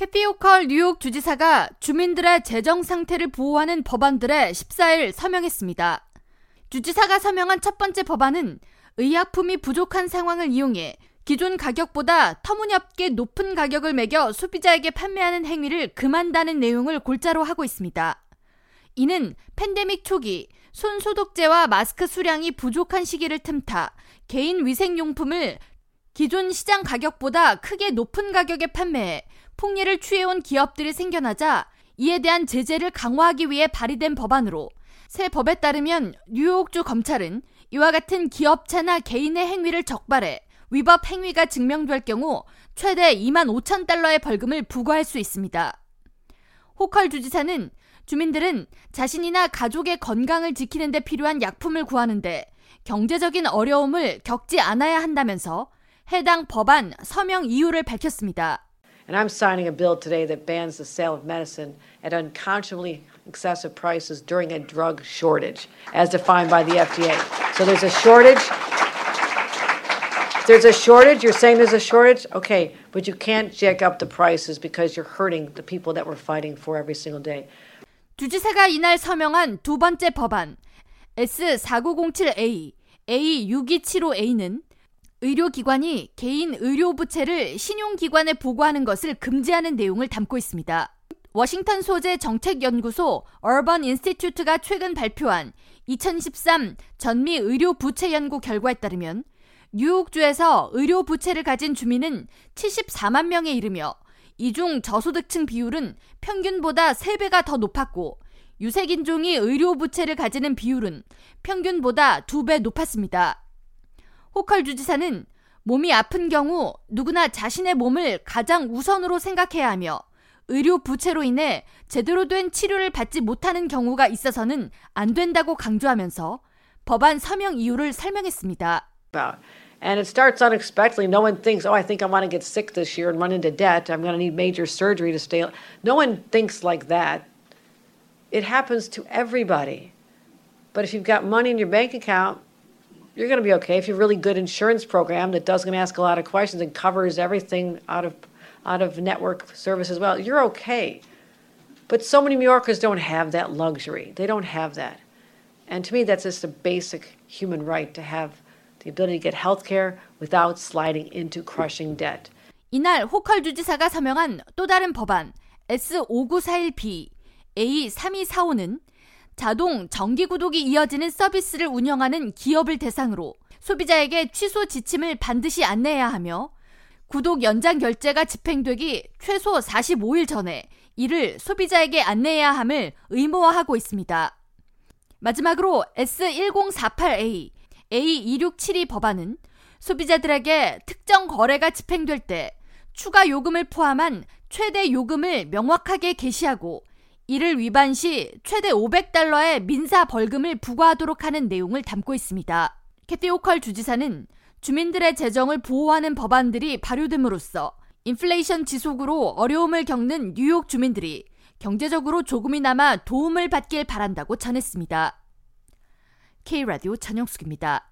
캐티 오컬 뉴욕 주지사가 주민들의 재정 상태를 보호하는 법안들에 14일 서명했습니다. 주지사가 서명한 첫 번째 법안은 의약품이 부족한 상황을 이용해 기존 가격보다 터무니없게 높은 가격을 매겨 소비자에게 판매하는 행위를 금한다는 내용을 골자로 하고 있습니다. 이는 팬데믹 초기 손 소독제와 마스크 수량이 부족한 시기를 틈타 개인 위생용품을 기존 시장 가격보다 크게 높은 가격에 판매해 폭리를 취해온 기업들이 생겨나자 이에 대한 제재를 강화하기 위해 발의된 법안으로 새 법에 따르면 뉴욕주 검찰은 이와 같은 기업체나 개인의 행위를 적발해 위법 행위가 증명될 경우 최대 2만 5천 달러의 벌금을 부과할 수 있습니다. 호컬 주지사는 주민들은 자신이나 가족의 건강을 지키는 데 필요한 약품을 구하는데 경제적인 어려움을 겪지 않아야 한다면서 해당 법안 서명 이유를 밝혔습니다. And I'm signing a bill today that bans the sale of medicine at unconscionably excessive prices during a drug shortage, as defined by the FDA. So there's a shortage. There's a shortage. You're saying there's a shortage? Okay, but you can't jack up the prices because you're hurting the people that we're fighting for every single day. 주지사가 이날 서명한 두 번째 법안 S4907A, A6275A는 의료기관이 개인 의료부채를 신용기관에 보고하는 것을 금지하는 내용을 담고 있습니다. 워싱턴 소재 정책연구소 얼번 인스티튜트가 최근 발표한 2013 전미 의료 부채 연구 결과에 따르면 뉴욕주에서 의료 부채를 가진 주민은 74만 명에 이르며 이 중 저소득층 비율은 평균보다 3배가 더 높았고 유색인종이 의료 부채를 가지는 비율은 평균보다 2배 높았습니다. 호컬 주지사는 몸이 아픈 경우 누구나 자신의 몸을 가장 우선으로 생각해야 하며 의료 부채로 인해 제대로 된 치료를 받지 못하는 경우가 있어서는 안 된다고 강조하면서 법안 서명 이유를 설명했습니다. And it starts unexpectedly. No one thinks, oh, I think I want to get sick this year and run into debt. I'm going to need major surgery to stay. No one thinks like that. It happens to everybody. But if you've got money in your bank account, you're going to be okay. If you have a really good insurance program that doesn't ask a lot of questions and covers everything out of out of network service as well, you're okay. But so many New Yorkers don't have that luxury. They don't have that. And to me, that's just a basic human right to have the ability to get health care without sliding into crushing debt. 이날 호컬 주지사가 서명한 또 다른 법안 S5941B A3245는 자동 정기 구독이 이어지는 서비스를 운영하는 기업을 대상으로 소비자에게 취소 지침을 반드시 안내해야 하며 구독 연장 결제가 집행되기 최소 45일 전에 이를 소비자에게 안내해야 함을 의무화하고 있습니다. 마지막으로 S1048A, A2672 법안은 소비자들에게 특정 거래가 집행될 때 추가 요금을 포함한 최대 요금을 명확하게 게시하고 이를 위반 시 최대 500달러의 민사 벌금을 부과하도록 하는 내용을 담고 있습니다. 캐티 오컬 주지사는 주민들의 재정을 보호하는 법안들이 발효됨으로써 인플레이션 지속으로 어려움을 겪는 뉴욕 주민들이 경제적으로 조금이나마 도움을 받길 바란다고 전했습니다. K라디오 전영숙입니다.